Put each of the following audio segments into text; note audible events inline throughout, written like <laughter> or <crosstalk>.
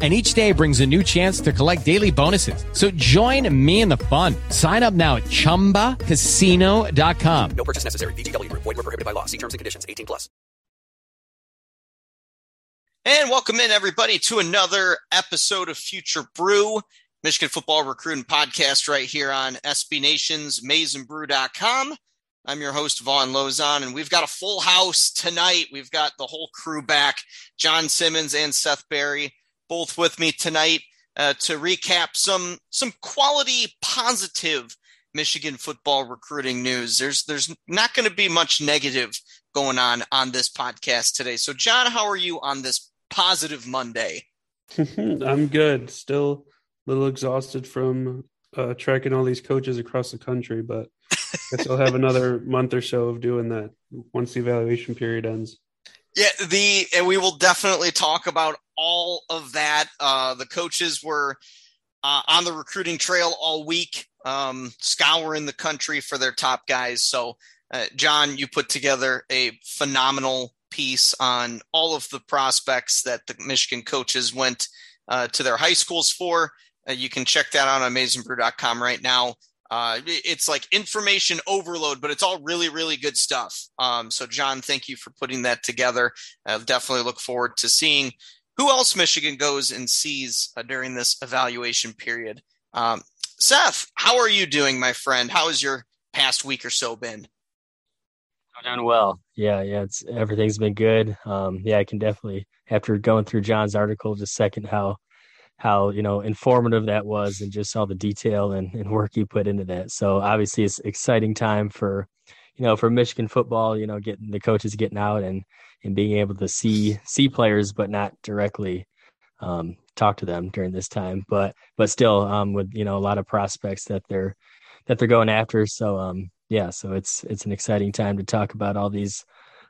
And each day brings a new chance to collect daily bonuses. So join me in the fun. Sign up now at ChumbaCasino.com. No purchase necessary. VGW Group. Void were prohibited by law. See terms and conditions. 18 plus. And welcome in, everybody, to another episode of Future Brew, Michigan Football Recruiting Podcast right here on SB Nation's MaizenBrew.com. I'm your host, Von Lozon, and we've got a full house tonight. We've got the whole crew back, John Simmons and Seth Berry, both with me tonight uh, to recap some some quality, positive Michigan football recruiting news. There's there's not going to be much negative going on on this podcast today. So, John, how are you on this positive Monday? <laughs> I'm good. Still a little exhausted from uh, tracking all these coaches across the country, but I guess I'll have another <laughs> month or so of doing that once the evaluation period ends. Yeah, the and we will definitely talk about all of that. Uh, the coaches were uh, on the recruiting trail all week, um, scouring the country for their top guys. So, uh, John, you put together a phenomenal piece on all of the prospects that the Michigan coaches went uh, to their high schools for. Uh, you can check that out on MaizenBrew.com right now. Uh, it's like information overload, but it's all really, really good stuff. Um, so, John, thank you for putting that together. I definitely look forward to seeing who else Michigan goes and sees uh, during this evaluation period. Um, Seth, how are you doing, my friend? How has your past week or so been? I'm doing well. Yeah, yeah, it's everything's been good. Um, yeah, I can definitely after going through John's article just second how how you know informative that was and just all the detail and, and work you put into that. So obviously it's exciting time for you know for Michigan football. You know, getting the coaches getting out and and being able to see see players, but not directly um, talk to them during this time. But but still, um, with you know a lot of prospects that they're that they're going after. So um, yeah, so it's it's an exciting time to talk about all these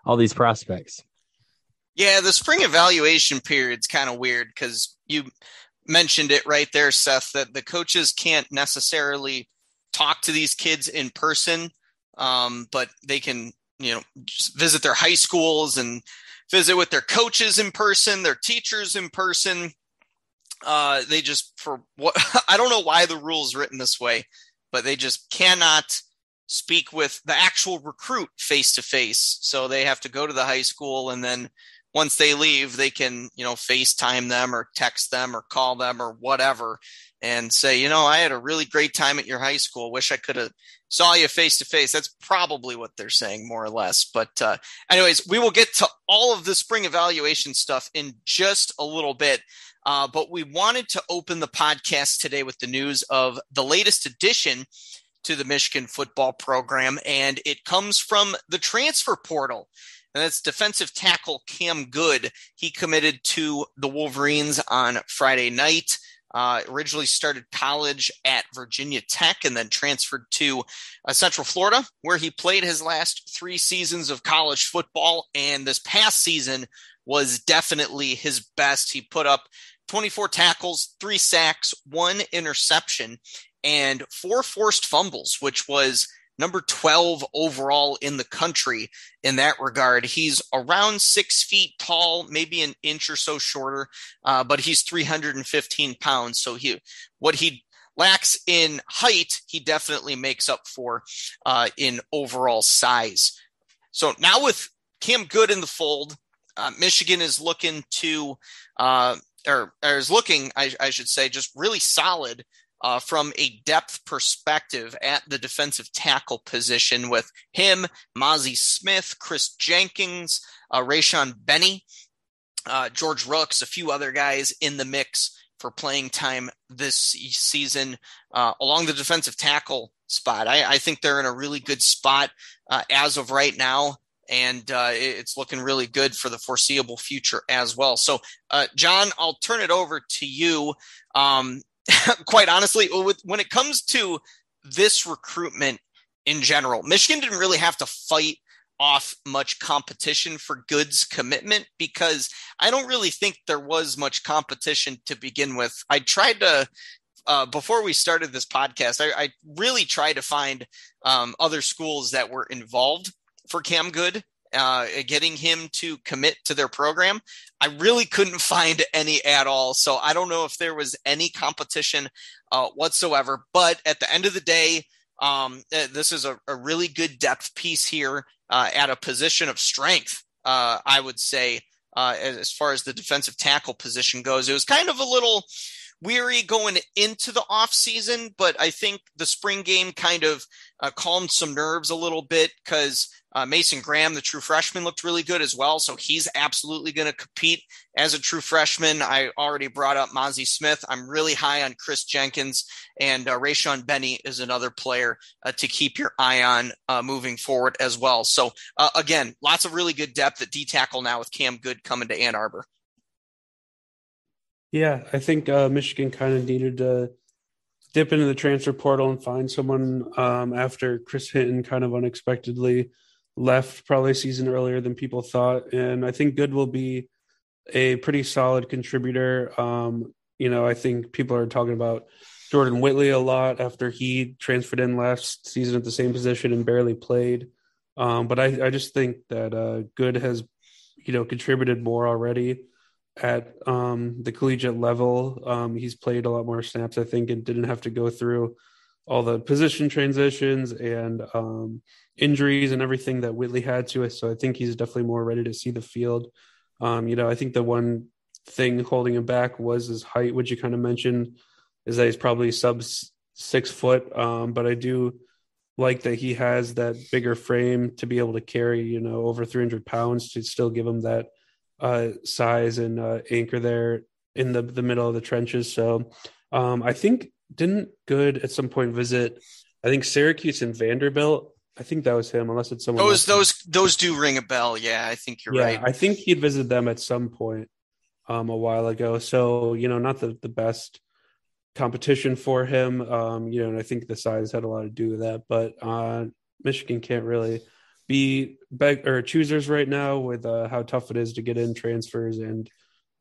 all these prospects. Yeah, the spring evaluation period's kind of weird because you mentioned it right there, Seth, that the coaches can't necessarily talk to these kids in person, um, but they can, you know, visit their high schools and visit with their coaches in person, their teachers in person. Uh, they just for what <laughs> I don't know why the rules written this way, but they just cannot speak with the actual recruit face to face. So they have to go to the high school and then once they leave, they can, you know, FaceTime them or text them or call them or whatever and say, you know, I had a really great time at your high school. Wish I could have saw you face to face. That's probably what they're saying, more or less. But, uh, anyways, we will get to all of the spring evaluation stuff in just a little bit. Uh, but we wanted to open the podcast today with the news of the latest addition to the Michigan football program, and it comes from the transfer portal. And that's defensive tackle Cam Goode. He committed to the Wolverines on Friday night. Uh, originally started college at Virginia Tech and then transferred to uh, Central Florida, where he played his last three seasons of college football. And this past season was definitely his best. He put up 24 tackles, three sacks, one interception, and four forced fumbles, which was number 12 overall in the country in that regard. He's around six feet tall, maybe an inch or so shorter, uh, but he's 315 pounds. So he, what he lacks in height, he definitely makes up for uh, in overall size. So now with Cam Goode in the fold, uh, Michigan is looking to, uh, or, or, is looking, I, I should say, just really solid uh, from a depth perspective at the defensive tackle position with him, Mazi Smith, Kris Jenkins, uh, Rayshaun Benny, uh, George Rooks, a few other guys in the mix for playing time this season uh, along the defensive tackle spot. I, I, think they're in a really good spot uh, as of right now. And uh, it's looking really good for the foreseeable future as well. So, uh, John, I'll turn it over to you. Um, <laughs> quite honestly, when it comes to this recruitment in general, Michigan didn't really have to fight off much competition for Goode's commitment because I don't really think there was much competition to begin with. I tried to uh, before we started this podcast, I, I really tried to find um, other schools that were involved for Cam Goode uh, getting him to commit to their program. I really couldn't <laughs> find any at all. So I don't know if there was any competition uh, whatsoever. But at the end of the day, um, uh, this is a, a, really good depth piece here uh, at a position of strength, uh, I would say, uh, as far as the defensive tackle position goes. It was kind of a little weary going into the off season, but I think the spring game kind of calmed some nerves a little bit because uh, Mason Graham, the true freshman, looked really good as well. So he's absolutely going to compete as a true freshman. I already brought up Mazi Smith. I'm really high on Kris Jenkins, and uh, Rayshaun Benny is another player uh, to keep your eye on uh, moving forward as well. So uh, again, lots of really good depth at D tackle now with Cam Goode coming to Ann Arbor. Yeah, I think uh, Michigan kind of needed to dip into the transfer portal and find someone um, after Chris Hinton kind of unexpectedly left probably a season earlier than people thought. And I think Goode will be a pretty solid contributor. Um, you know, I think people are talking about Jordan Whitley a lot after he transferred in last season at the same position and barely played. Um, but I, I, just think that uh, Goode has, you know, contributed more already at um, the collegiate level. Um, he's played a lot more snaps, I think, and didn't have to go through all the position transitions and um, injuries and everything that Whitley had to. So I think he's definitely more ready to see the field. Um, you know, I think the one thing holding him back was his height, which you kind of mentioned, is that he's probably sub six foot. Um, but I do like that he has that bigger frame to be able to carry, you know, over 300 pounds to still give him that uh, size and uh, anchor there in the, the middle of the trenches. So um, I think didn't Goode at some point visit, I think Syracuse and Vanderbilt I think that was him, unless it's someone. Those those those do ring a bell. Yeah, I think you're yeah, right. I think he'd visited them at some point um, a while ago. So you know, not the the best competition for him. Um, you know, and I think the size had a lot to do with that. But uh, Michigan can't really be beg or choosers right now with uh, how tough it is to get in transfers and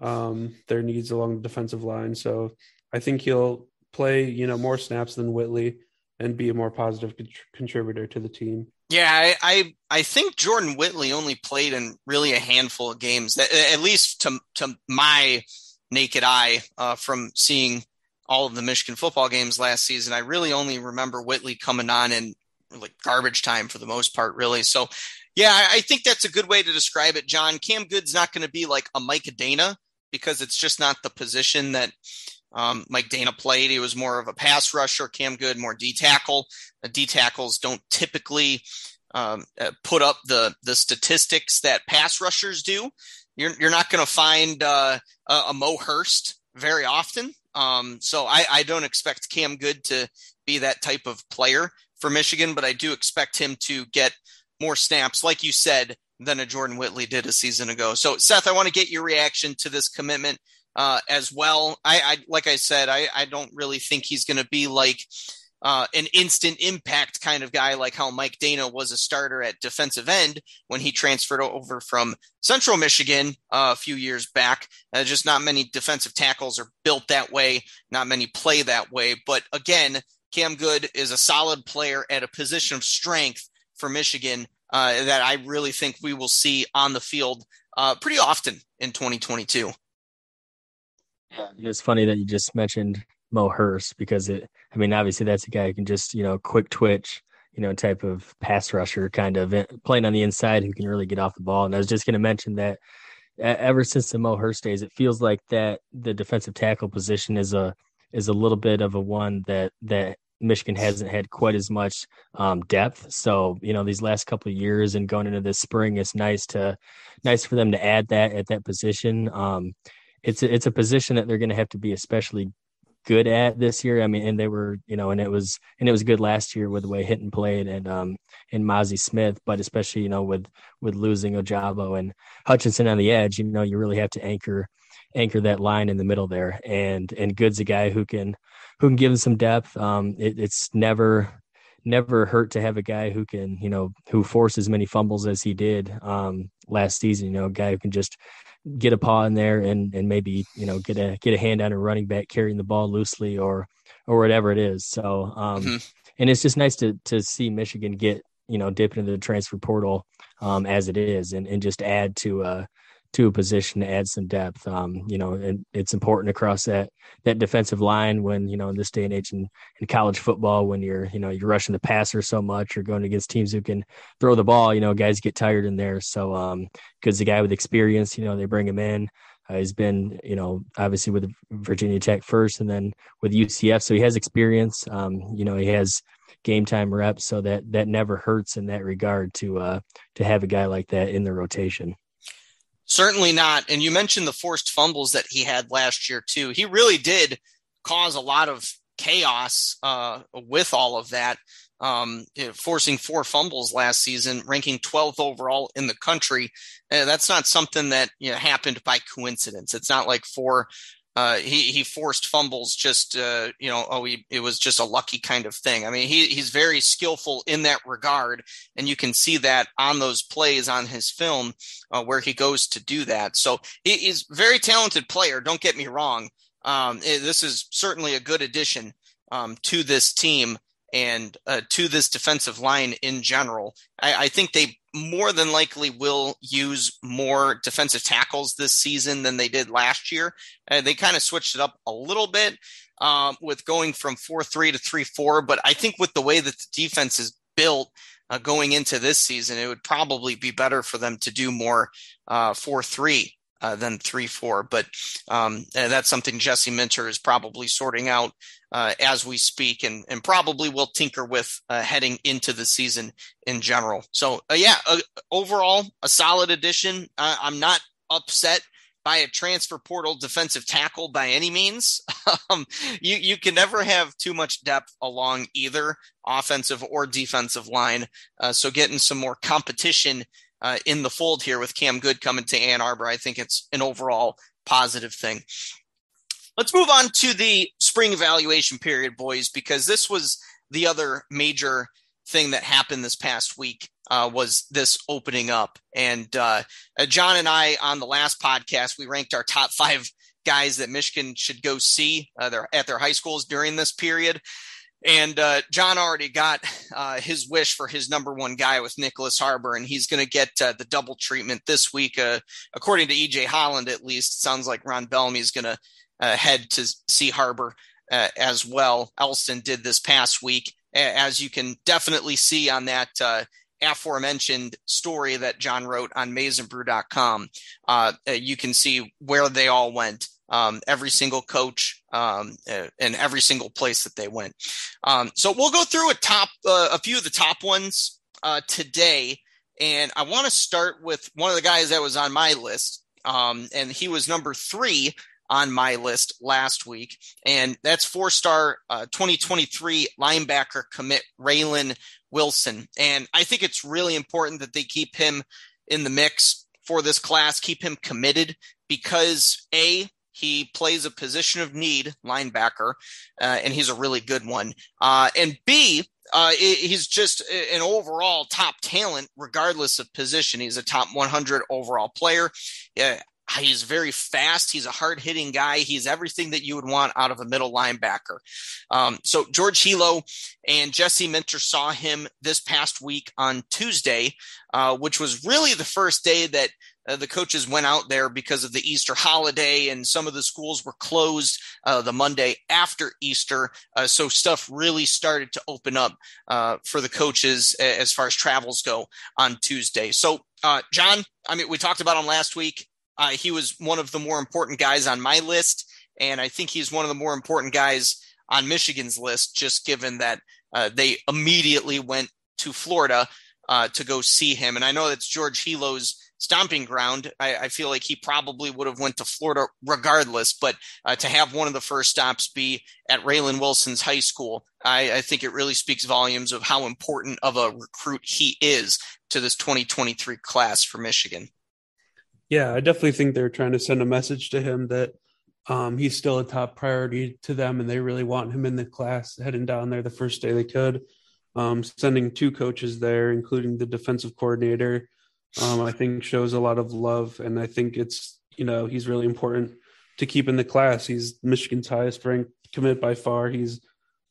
um, their needs along the defensive line. So I think he'll play you know more snaps than Whitley and be a more positive contributor to the team. Yeah, I, I, I think Jordan Whitley only played in really a handful of games, at least to to my naked eye uh, from seeing all of the Michigan football games last season. I really only remember Whitley coming on in like garbage time for the most part, really. So, yeah, I, think that's a good way to describe it, John. Cam Goode's not going to be like a Mike Danna because it's just not the position that um, Mike Danna played. He was more of a pass rusher. Cam Goode, more D tackle. D tackles don't typically um, uh, put up the the statistics that pass rushers do. You're you're not going to find uh, a, a Mo Hurst very often. Um, so I, I don't expect Cam Goode to be that type of player for Michigan, but I do expect him to get more snaps, like you said, than a Jordan Whitley did a season ago. So, Seth, I want to get your reaction to this commitment uh, as well. I, I, like I said, I, I don't really think he's going to be like uh, an instant impact kind of guy, like how Mike Danna was a starter at defensive end when he transferred over from Central Michigan uh, a few years back. Uh, just not many defensive tackles are built that way. Not many play that way. But again, Cam Goode is a solid player at a position of strength for Michigan uh, that I really think we will see on the field uh, pretty often in 2022. Yeah, it's funny that you just mentioned Mo Hurst because it. I mean, obviously that's a guy who can just you know quick twitch, you know, type of pass rusher kind of eh, playing on the inside who can really get off the ball. And I was just going to mention that ever since the Mo Hurst days, it feels like that the defensive tackle position is a is a little bit of a one that that Michigan hasn't had quite as much um, depth. So you know these last couple of years and going into this spring, it's nice to nice for them to add that at that position. Um, it's a, it's a position that they're going to have to be especially good at this year. I mean, and they were, you know, and it was and it was good last year with the way Hinton played and um and Mazi Smith, but especially you know with with losing Ojabo and Hutchinson on the edge, you know, you really have to anchor anchor that line in the middle there. And and Goode's a guy who can who can give him some depth. Um, it, it's never never hurt to have a guy who can, you know, who forces as many fumbles as he did um, last season. You know, a guy who can just get a paw in there and and maybe you know get a get a hand on a running back carrying the ball loosely or or whatever it is. So um, mm-hmm. and it's just nice to to see Michigan get you know dip into the transfer portal um, as it is and and just add to uh to a position to add some depth. Um, you know, and it's important across that that defensive line when you know in this day and age in, in college football when you're you know you're rushing the passer so much or going against teams who can throw the ball. You know, guys get tired in there. So, um, because the guy with experience, you know, they bring him in. Uh, he's been, you know, obviously with Virginia Tech first, and then with UCF, so he has experience. Um, you know, he has game time reps, so that that never hurts in that regard to uh, to have a guy like that in the rotation. Certainly not. And you mentioned the forced fumbles that he had last year too. He really did cause a lot of chaos uh, with all of that, um, you know, forcing four fumbles last season, ranking 12th overall in the country. Uh, that's not something that you know, happened by coincidence. It's not like four uh, he he forced fumbles just uh, you know oh he, it was just a lucky kind of thing. I mean he he's very skillful in that regard, and you can see that on those plays on his film uh, where he goes to do that. So he, he's very talented player. Don't get me wrong. Um, it, this is certainly a good addition um, to this team and uh, to this defensive line in general. I, I, think they more than likely will use more defensive tackles this season than they did last year. Uh, they kind of switched it up a little bit um, with going from 4 3 to 3 4. But I think with the way that the defense is built, uh, going into this season, it would probably be better for them to do more uh, 4 3 uh, than three four. But um, that's something Jesse Minter is probably sorting out uh, as we speak, and and probably will tinker with uh, heading into the season in general. So uh, yeah, uh, overall a solid addition. I'm not upset by a transfer portal defensive tackle by any means. <laughs> um, you you can never have too much depth along either offensive or defensive line. Uh, so getting some more competition uh, in the fold here with Cam Goode coming to Ann Arbor. I think it's an overall positive thing. Let's move on to the spring evaluation period, boys, because this was the other major thing that happened this past week uh, was this opening up. And uh, uh John and I on the last podcast, we ranked our top five guys that Michigan should go see uh, their, at their high schools during this period. And uh, John already got uh, his wish for his number one guy with Nyckoles Harbor, and he's going to get uh, the double treatment this week. Uh, according to EJ Holland, at least, sounds like Ron Bellamy is going to head to see Harbor uh, as well. Elston did this past week, as you can definitely see on that aforementioned story that John wrote on maizenbrew.com. you can see where they all went um, every single coach um, and every single place that they went. Um, so we'll go through a top, uh, a few of the top ones uh, today, and I want to start with one of the guys that was on my list, um, and he was number three on my list last week, and that's four star uh, 2023 linebacker commit Raylen Wilson. And I think it's really important that they keep him in the mix for this class, keep him committed because A, he plays a position of need linebacker, uh, and he's a really good one. Uh, and B, uh, he's just an overall top talent, regardless of position. He's a top 100 overall player. Yeah, He's very fast. He's a hard hitting guy. He's everything that you would want out of a middle linebacker. Um, so George Helow and Jesse Minter saw him this past week on Tuesday, uh, which was really the first day that uh, the coaches went out there because of the Easter holiday, and some of the schools were closed uh, the Monday after Easter. Uh, so stuff really started to open up uh, for the coaches as far as travels go on Tuesday. So, uh, John, I mean, we talked about him last week. Uh, he was one of the more important guys on my list, and I think he's one of the more important guys on Michigan's list, just given that they immediately went to Florida to go see him. And I know that's George Helow's stomping ground. I, I, feel like he probably would have went to Florida regardless, but uh, to have one of the first stops be at Raylen Wilson's high school, I, I, think it really speaks volumes of how important of a recruit he is to this 2023 class for Michigan. Yeah, I definitely think they're trying to send a message to him that um, he's still a top priority to them, and they really want him in the class heading down there the first day they could. Um, sending two coaches there, including the defensive coordinator um, I think shows a lot of love, and I think it's you know he's really important to keep in the class. He's Michigan's highest ranked commit by far. He's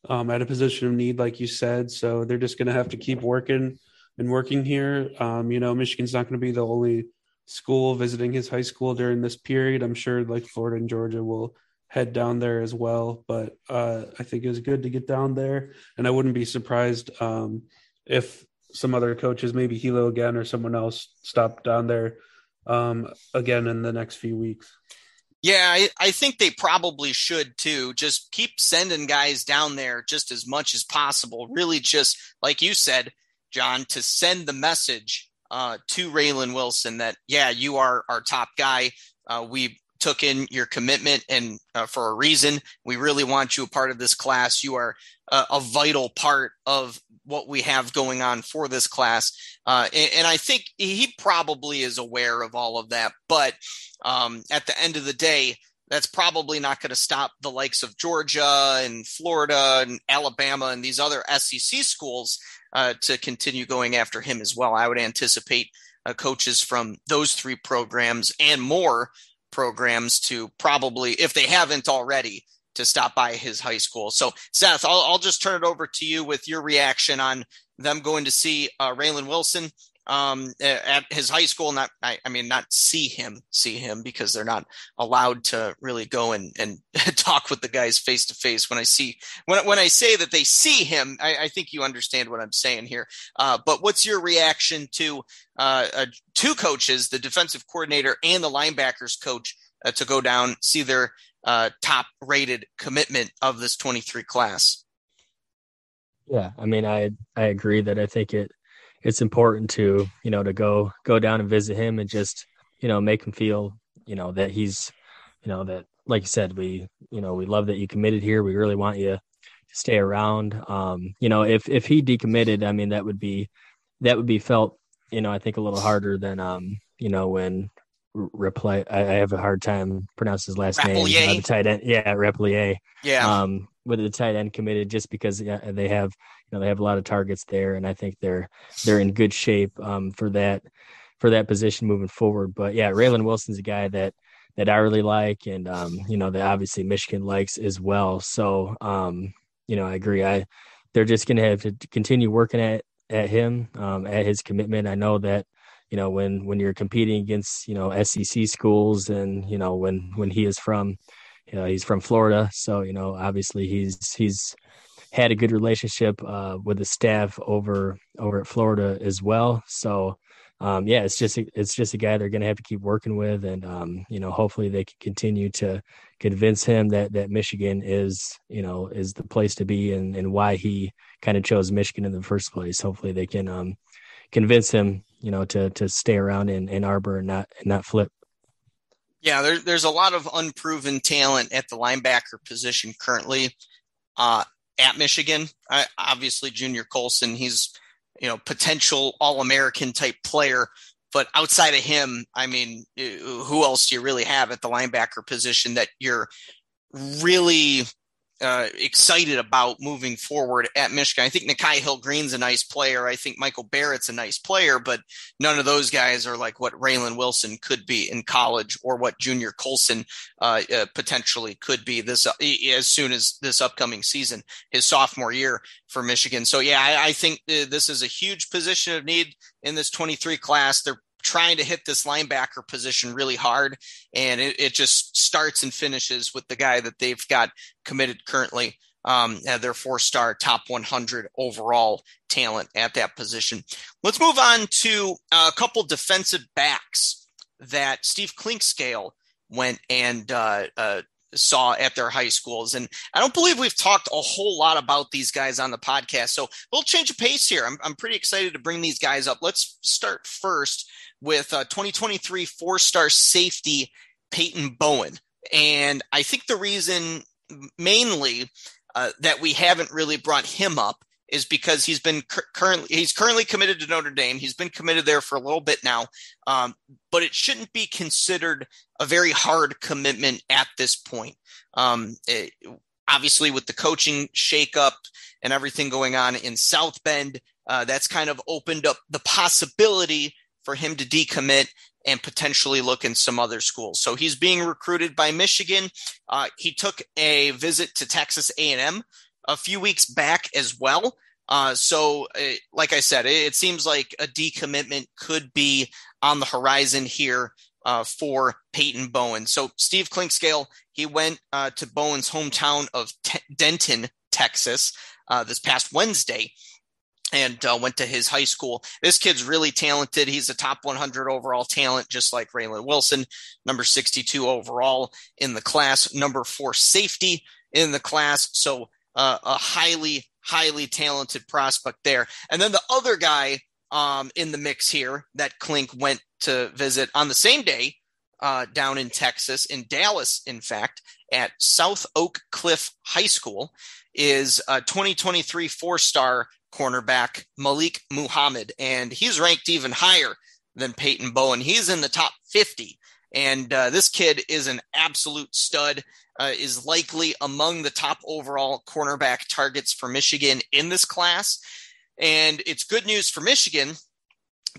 um, at a position of need, like you said. So they're just going to have to keep working and working here. Um, you know, Michigan's not going to be the only school visiting his high school during this period. I'm sure like Florida and Georgia will head down there as well. But uh, I think it was good to get down there, and I wouldn't be surprised um, if some other coaches, maybe Helow again or someone else, stop down there um, again in the next few weeks. Yeah, I, I, think they probably should too. Just keep sending guys down there just as much as possible. Really, just like you said, John, to send the message uh, to Raylen Wilson that, yeah, you are our top guy. Uh, we took in your commitment and uh, for a reason. We really want you a part of this class. You are a vital part of what we have going on for this class. Uh, and, and, I think he probably is aware of all of that. But um, at the end of the day, that's probably not going to stop the likes of Georgia and Florida and Alabama and these other SEC schools uh, to continue going after him as well. I would anticipate uh, coaches from those three programs and more programs to probably, if they haven't already, to stop by his high school. So, Seth, I'll, I'll just turn it over to you with your reaction on them going to see uh, Raylen Wilson um, at his high school. Not, I, I, mean, not see him, see him because they're not allowed to really go and, and <laughs> talk with the guys face to face. When I see, when, when I say that they see him, I, I think you understand what I'm saying here. Uh, but what's your reaction to uh, uh, two coaches, the defensive coordinator and the linebackers coach, uh, to go down, see their uh, top rated commitment of this 23 class. Yeah, I mean, I I agree that I think it it's important to you know to go go down and visit him and just you know make him feel you know that he's you know that like you said we you know we love that you committed here. We really want you to stay around. Um, you know, if if he decommitted, I mean that would be that would be felt you know I think a little harder than um you know when Replay. I, have a hard time pronouncing his last name. Uh, the tight end, yeah, Repplier. Yeah. Um, with the tight end committed, just because yeah, they have, you know, they have a lot of targets there, and I think they're they're in good shape um, for that for that position moving forward. But yeah, Raylen Wilson's a guy that that I really like, and um, you know, that obviously Michigan likes as well. So, um, you know, I agree. I they're just going to have to continue working at at him um, at his commitment. I know that you know when when you're competing against you know SEC schools and you know when when he is from you know he's from Florida so you know obviously he's he's had a good relationship uh, with the staff over over at Florida as well so um, yeah it's just it's just a guy they're going to have to keep working with and um, you know hopefully they can continue to convince him that that Michigan is you know is the place to be and and why he kind of chose Michigan in the first place hopefully they can um, convince him you know, to to stay around in Ann Arbor and not and not flip. Yeah, there, there's a lot of unproven talent at the linebacker position currently uh, at Michigan. I, obviously, Junior Colson, he's you know potential All American type player, but outside of him, I mean, who else do you really have at the linebacker position that you're really uh, excited about moving forward at Michigan. I think Nikhai Hill-Green's a nice player. I think Michael Barrett's a nice player, but none of those guys are like what Raylen Wilson could be in college or what Junior Colson uh, uh, potentially could be this uh, as soon as this upcoming season, his sophomore year for Michigan. So yeah, I, I think uh, this is a huge position of need in this 23 class. They're trying to hit this linebacker position really hard. And it, it just starts and finishes with the guy that they've got committed currently. Um, their four star top 100 overall talent at that position. Let's move on to a couple defensive backs that Steve Clinkscale went and uh, uh, saw at their high schools. And I don't believe we've talked a whole lot about these guys on the podcast. So we'll change of pace here. I'm, I'm pretty excited to bring these guys up. Let's start first with uh, 2023 four star safety Peyton Bowen. And I think the reason mainly uh, that we haven't really brought him up is because he's been cu- currently he's currently committed to Notre Dame. He's been committed there for a little bit now, um, but it shouldn't be considered a very hard commitment at this point. Um, it, obviously, with the coaching shakeup and everything going on in South Bend, uh, that's kind of opened up the possibility for him to decommit and potentially look in some other schools. So he's being recruited by Michigan. Uh, he took a visit to Texas A&M a few weeks back as well. Uh, so, uh, like I said, it, it, seems like a decommitment could be on the horizon here uh, for Peyton Bowen. So, Steve Clinkscale, he went uh, to Bowen's hometown of T- Denton, Texas, uh, this past Wednesday and uh, went to his high school. This kid's really talented. He's a top 100 overall talent, just like Raylen Wilson, number 62 overall in the class, number four safety in the class. So uh, a highly, highly talented prospect there. And then the other guy um, in the mix here that Clink went to visit on the same day uh, down in Texas, in Dallas, in fact, at South Oak Cliff High School, is a 2023 four star cornerback Malik Muhammad, and he's ranked even higher than Peyton Bowen. He's in the top 50, and uh, this kid is an absolute stud. Uh, is likely among the top overall cornerback targets for Michigan in this class. And it's good news for Michigan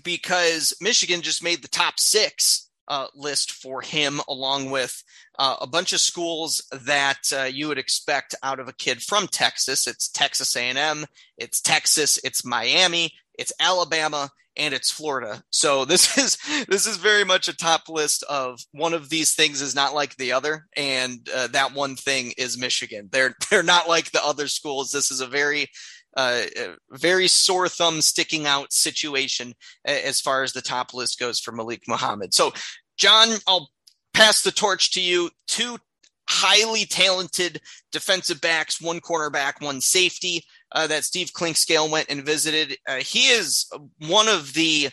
because Michigan just made the top six uh, list for him, along with uh, a bunch of schools that uh, you would expect out of a kid from Texas. It's Texas A&M, it's Texas, it's Miami, it's Alabama, and it's Florida. So <laughs> this is this is very much a top list of one of these things is not like the other, and uh, that one thing is Michigan. They're <laughs> they're not like the other schools. This is a very uh, very sore thumb sticking out situation as far as the top list goes for Malik Muhammad. So, John, I'll pass the torch to you. Two highly talented defensive backs, one cornerback, one safety uh, that Steve Clinkscale went and visited. Uh, he is one of the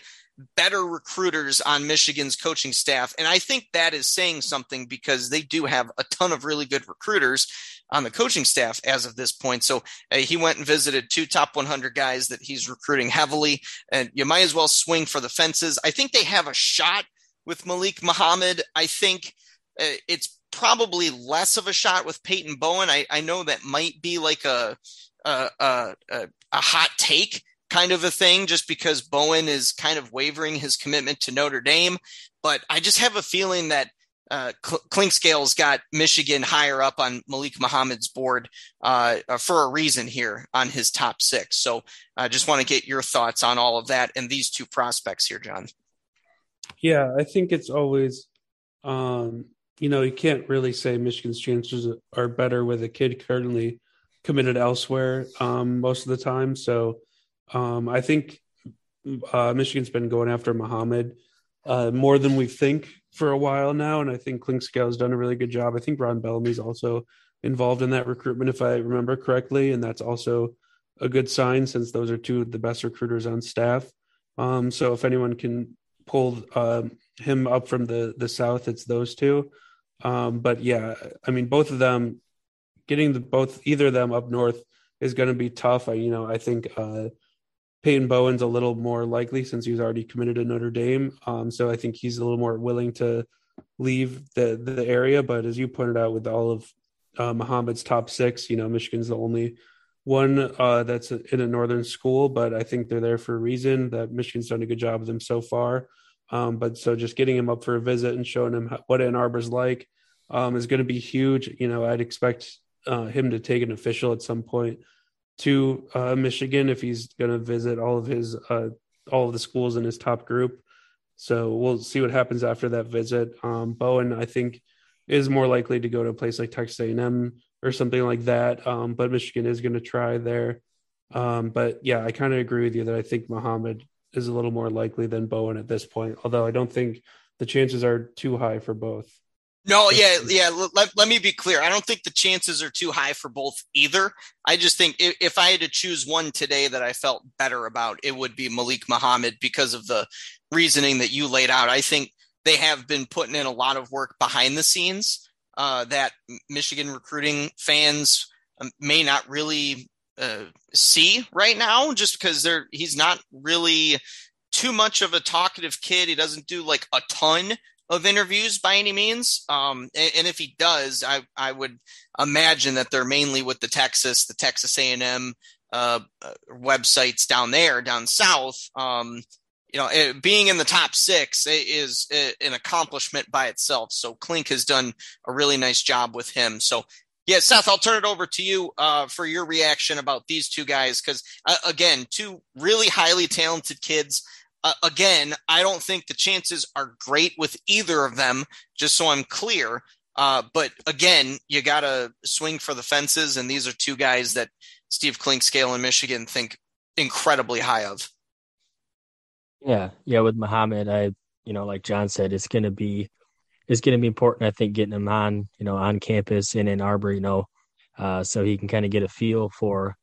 better recruiters on Michigan's coaching staff. And I think that is saying something because they do have a ton of really good recruiters on the coaching staff as of this point. So uh, he went and visited two top 100 guys that he's recruiting heavily, and you might as well swing for the fences. I think they have a shot with Malik Muhammad. I think uh, it's probably less of a shot with Peyton Bowen. I, I know that might be like a, a, a, a hot take kind of a thing just because Bowen is kind of wavering his commitment to Notre Dame. But I just have a feeling that uh, Clinkscale's got Michigan higher up on Malik Muhammad's board uh, uh, for a reason here on his top six. So I just want to get your thoughts on all of that and these two prospects here, John. Yeah, I think it's always, um, you know, you can't really say Michigan's chances are better with a kid currently committed elsewhere um, most of the time. So um, I think uh, Michigan's been going after Muhammad uh, more than we think for a while now, and I think has done a really good job. I think Ron Bellamy's also involved in that recruitment, if I remember correctly, and that's also a good sign since those are two of the best recruiters on staff. Um, so if anyone can pull uh, him up from the the south, it's those two. Um, but yeah, I mean, both of them getting the both either of them up north is going to be tough. I you know I think uh, Peyton Bowen's a little more likely since he's already committed to Notre Dame. Um, so I think he's a little more willing to leave the the area. But as you pointed out, with all of uh, Muhammad's top six, you know, Michigan's the only one uh, that's in a northern school, but I think they're there for a reason. That Michigan's done a good job with them so far. Um, but so just getting him up for a visit and showing him what Ann Arbor's like um, is going to be huge. You know, I'd expect uh, him to take an official at some point to uh, Michigan if he's going to visit all of his uh, all of the schools in his top group. So we'll see what happens after that visit. Um, Bowen, I think, is more likely to go to a place like Texas A&M or something like that. Um, but Michigan is going to try there. Um, but yeah, I kind of agree with you that I think Muhammad is a little more likely than Bowen at this point. Although I don't think the chances are too high for both. No, yeah, yeah. Let, let me be clear. I don't think the chances are too high for both either. I just think if, if I had to choose one today that I felt better about, it would be Malik Muhammad because of the reasoning that you laid out. I think they have been putting in a lot of work behind the scenes uh, that Michigan recruiting fans um, may not really uh, see right now, just because they're he's not really too much of a talkative kid. He doesn't do like a ton of interviews by any means. Um, and, and, if he does, I, I would imagine that they're mainly with the Texas, the Texas A&M uh, uh, websites down there, down south. Um, you know, it, being in the top six is an accomplishment by itself. So Clink has done a really nice job with him. So yeah, Seth, I'll turn it over to you uh, for your reaction about these two guys because, uh, again, two really highly talented kids uh, again, I don't think the chances are great with either of them, just so I'm clear. Uh, but again, you got to swing for the fences. And these are two guys that Steve Clinkscale in Michigan think incredibly high of. Yeah. Yeah. With Muhammad, I, you know, like John said, it's going to be, it's going to be important, I think, getting him on, you know, on campus in Ann Arbor, you know, uh, so he can kind of get a feel for,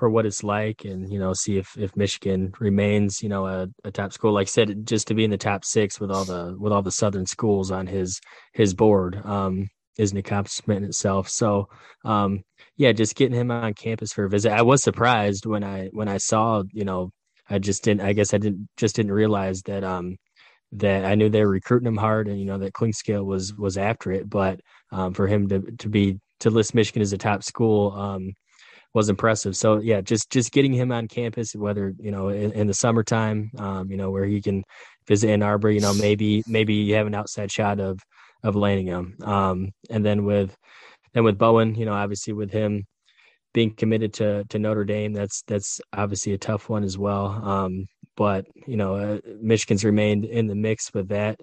for what it's like and you know see if if Michigan remains you know a, a, top school. Like I said just to be in the top 6 with all the with all the southern schools on his his board um is an accomplishment in itself. So um yeah just getting him on campus for a visit. I was surprised when I when I saw you know I just didn't I guess I didn't just didn't realize that um that I knew they were recruiting him hard and you know that Clinkscale was was after it. But um for him to to be to list Michigan as a top school um was impressive. So yeah, just just getting him on campus, whether you know in, in the summertime, um, you know where he can visit Ann Arbor, you know maybe maybe you have an outside shot of of landing him. Um, and then with then with Bowen, you know obviously with him being committed to to Notre Dame, that's that's obviously a tough one as well. Um, but you know uh, Michigan's remained in the mix with that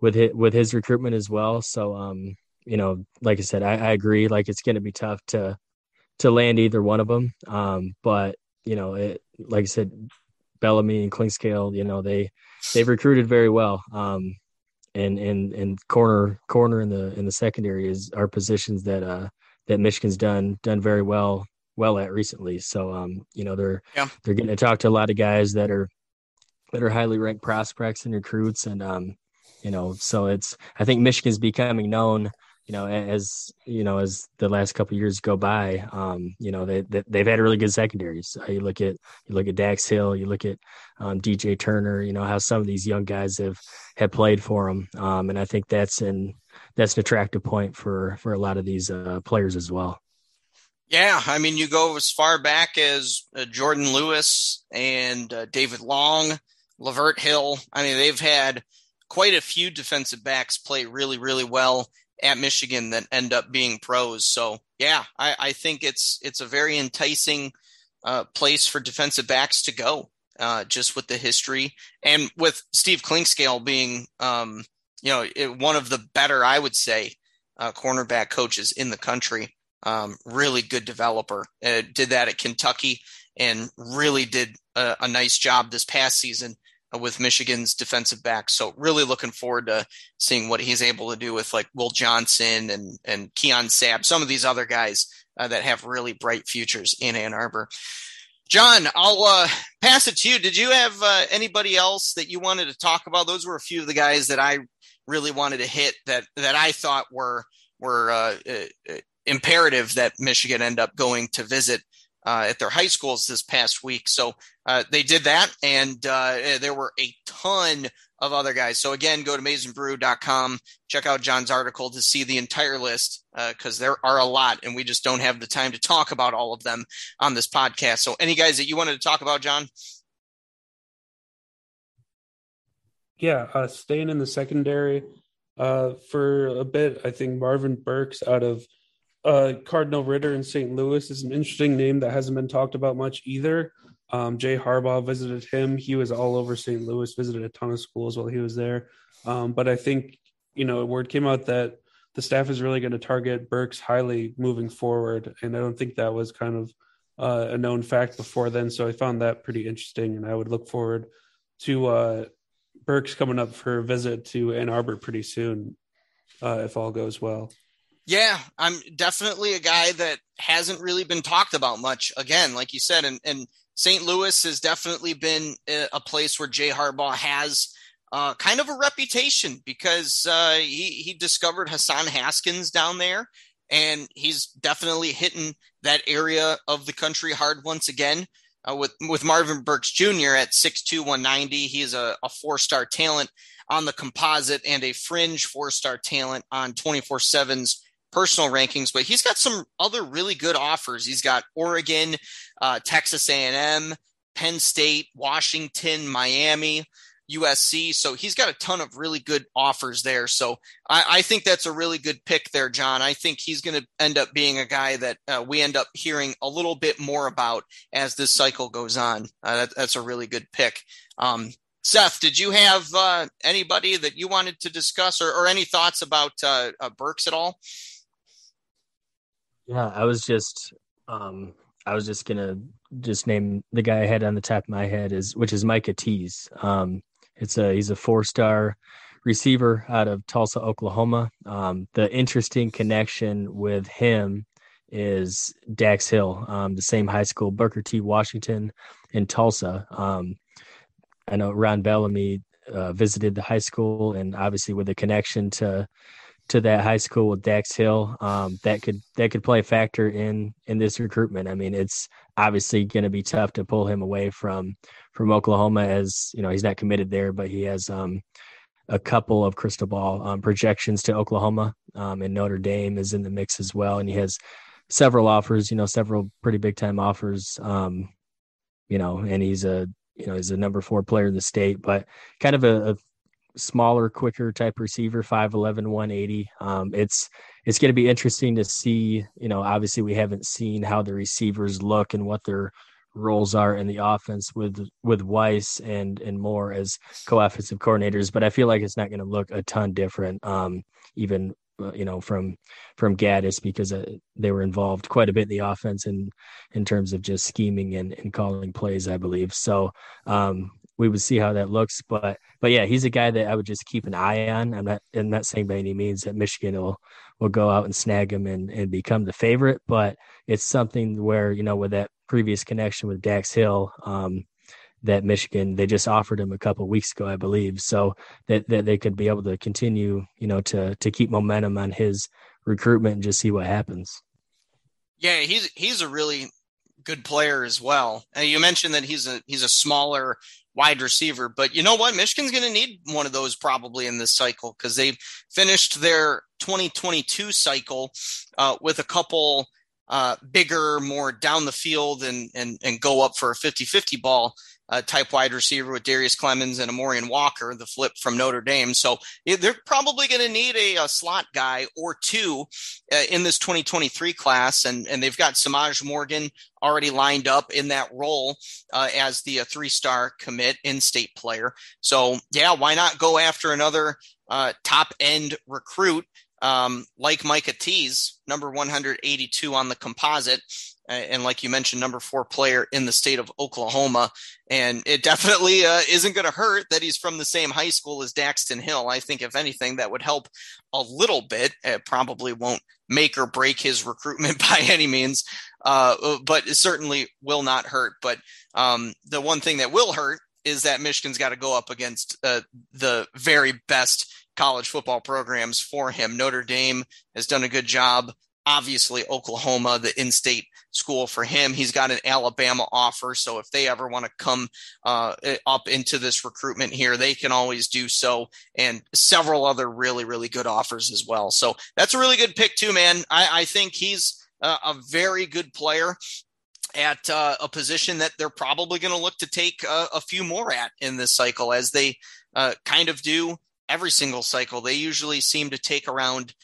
with his, with his recruitment as well. So um, you know, like I said, I, I agree. Like it's going to be tough to to land either one of them. Um, but you know, it, like I said, Bellamy and Clinkscale, you know, they they've recruited very well. Um, and and and corner corner in the in the secondary is are positions that uh that Michigan's done done very well well at recently. So um, you know, they're yeah. they're getting to talk to a lot of guys that are that are highly ranked prospects and recruits and um, you know, so it's I think Michigan's becoming known you know, as you know, as the last couple years go by, um, you know, they, they have had really good secondaries. Uh, you look at you look at Dax Hill, you look at um, DJ Turner. You know how some of these young guys have have played for them, um, and I think that's an that's an attractive point for for a lot of these uh, players as well. Yeah, I mean, you go as far back as uh, Jourdan Lewis and uh, David Long, Lavert Hill. I mean, they've had quite a few defensive backs play really, really well at Michigan that end up being pros. So yeah, I, I think it's it's a very enticing uh, place for defensive backs to go, uh, just with the history and with Steve Clinkscale being, um, you know, it, one of the better, I would say, uh, cornerback coaches in the country. Um, really good developer. Uh, did that at Kentucky and really did a, a nice job this past season with Michigan's defensive back. So really looking forward to seeing what he's able to do with like Will Johnson and and Keon Sabb, some of these other guys uh, that have really bright futures in Ann Arbor. John, I'll uh, pass it to you. Did you have uh, anybody else that you wanted to talk about? Those were a few of the guys that I really wanted to hit that that I thought were were uh, uh imperative that Michigan end up going to visit uh, at their high schools this past week. So uh, they did that, and uh, there were a ton of other guys. So again, go to maizenbrew.com, check out John's article to see the entire list because uh, there are a lot, and we just don't have the time to talk about all of them on this podcast. So any guys that you wanted to talk about, John? Yeah, uh, staying in the secondary uh, for a bit. I think Marvin Burks out of uh, Cardinal Ritter in St. Louis is an interesting name that hasn't been talked about much either. Um, Jay Harbaugh visited him. He was all over St. Louis, visited a ton of schools while he was there. Um, but I think, you know, word came out that the staff is really going to target Burks highly moving forward. And I don't think that was kind of uh, a known fact before then. So I found that pretty interesting. And I would look forward to uh, Burks coming up for a visit to Ann Arbor pretty soon, uh, if all goes well. Yeah, I'm definitely a guy that hasn't really been talked about much. Again, like you said, and, and St. Louis has definitely been a place where Jay Harbaugh has uh, kind of a reputation because uh, he he discovered Hassan Haskins down there, and he's definitely hitting that area of the country hard once again. Uh, with with Marvin Burks Jr. at 6'2", 190. He's a, a four star talent on the composite and a fringe four star talent on 24 7's personal rankings, but he's got some other really good offers. He's got Oregon, uh, Texas A&M, Penn State, Washington, Miami, USC. So he's got a ton of really good offers there. So I, I think that's a really good pick there, John. I think he's going to end up being a guy that uh, we end up hearing a little bit more about as this cycle goes on. Uh, that, that's a really good pick. Um, Seth, did you have uh, anybody that you wanted to discuss or, or any thoughts about uh, uh, Burks at all? Yeah, I was just um I was just gonna just name the guy I had on the top of my head is which is Micah Tease. Um it's a he's a four star receiver out of Tulsa, Oklahoma. Um the interesting connection with him is Dax Hill, um, the same high school, Booker T. Washington in Tulsa. Um, I know Ron Bellamy uh, visited the high school, and obviously with the connection to to that high school with Dax Hill, um, that could that could play a factor in in this recruitment. I mean, it's obviously going to be tough to pull him away from from Oklahoma, as you know he's not committed there, but he has um, a couple of crystal ball um, projections to Oklahoma, um, and Notre Dame is in the mix as well, and he has several offers, you know, several pretty big time offers, um, you know, and he's a you know he's a number four player in the state, but kind of a, a smaller, quicker type receiver, 5'11, 180. Um, it's it's going to be interesting to see. You know, obviously we haven't seen how the receivers look and what their roles are in the offense with with Weiss and and Moore as co-offensive coordinators, but I feel like it's not going to look a ton different. Um, even uh, you know from from Gattis because uh, they were involved quite a bit in the offense and in terms of just scheming and, and calling plays, I believe. So um, we would see how that looks. But but yeah, he's a guy that I would just keep an eye on. I'm not I'm not saying by any means that Michigan will will go out and snag him and, and become the favorite, but it's something where, you know, with that previous connection with Dax Hill, um, that Michigan they just offered him a couple weeks ago, I believe. So that, that they could be able to continue, you know, to to keep momentum on his recruitment and just see what happens. Yeah, he's he's a really good player as well. Uh, you mentioned that he's a he's a smaller wide receiver. But you know what? Michigan's going to need one of those probably in this cycle because they've finished their 2022 cycle uh, with a couple uh, bigger, more down the field and, and, and go up for a 50 50 ball uh, type wide receiver with Darrius Clemons and Amorion Walker, the flip from Notre Dame. So they're probably going to need a, a, slot guy or two uh, in this 2023 class. And, and they've got Semaj Morgan already lined up in that role uh, as the uh, three star commit in state player. So, yeah, why not go after another uh, top end recruit? Um, like Micah Tease, number 182 on the composite, and like you mentioned, number four player in the state of Oklahoma. And it definitely uh, isn't going to hurt that he's from the same high school as Daxton Hill. I think, if anything, that would help a little bit. It probably won't make or break his recruitment <laughs> by any means. uh, but it certainly will not hurt. But um, the one thing that will hurt is that Michigan's got to go up against uh, the very best college football programs for him. Notre Dame has done a good job. Obviously, Oklahoma, the in state school for him. He's got an Alabama offer. So if they ever want to come uh, up into this recruitment here, they can always do so. And several other really, really good offers as well. So that's a really good pick, too, man. I, I think he's a very good player at uh, a position that they're probably going to look to take a, a, few more at in this cycle, as they uh, kind of do every single cycle. They usually seem to take around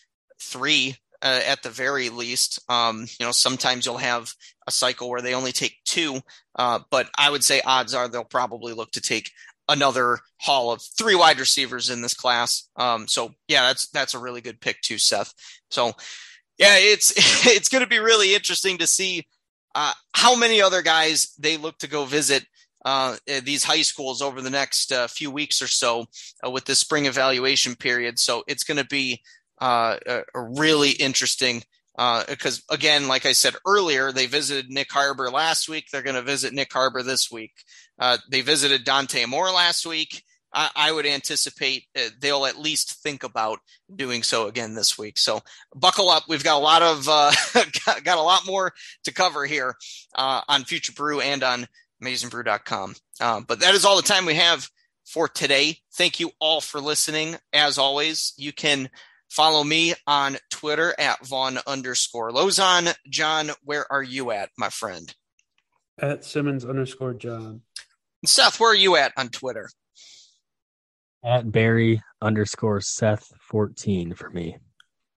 three uh, at the very least. Um, you know, sometimes you'll have a cycle where they only take two, uh, but I would say odds are they'll probably look to take another haul of three wide receivers in this class. Um, so yeah, that's that's a really good pick too, Seth. So yeah, it's <laughs> it's going to be really interesting to see uh, how many other guys they look to go visit uh, these high schools over the next uh, few weeks or so uh, with the spring evaluation period. So it's going to be uh, a, a really interesting because uh, again, like I said earlier, they visited Nick Harbor last week. They're going to visit Nick Harbor this week. Uh, they visited Dante Moore last week. I, I would anticipate they'll at least think about doing so again this week. So buckle up. We've got a lot of <laughs> got, got, a lot more to cover here on Future Brew and on MaizenBrew.com. Uh, but that is all the time we have for today. Thank you all for listening. As always, you can Follow me on Twitter at Von underscore Lozon. John, where are you at, my friend? At Simmons underscore John. Seth, where are you at on Twitter? At Barry underscore Seth 14 for me.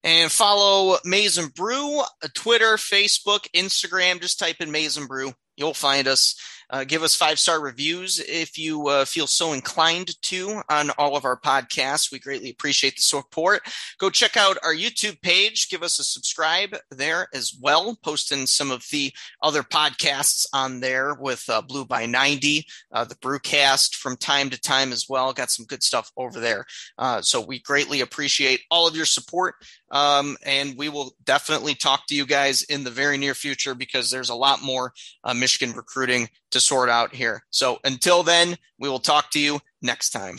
And follow Maizen Brew, Twitter, Facebook, Instagram. Just type in Maizen Brew. You'll find us. Uh, give us five star reviews if you uh, feel so inclined to on all of our podcasts. We greatly appreciate the support. Go check out our YouTube page. Give us a subscribe there as well. Posting some of the other podcasts on there with uh, Blue by 90, uh, the Brewcast from time to time as well. Got some good stuff over there. Uh, so we greatly appreciate all of your support. Um, and we will definitely talk to you guys in the very near future because there's a lot more uh, Michigan recruiting to sort out here. So until then, we will talk to you next time.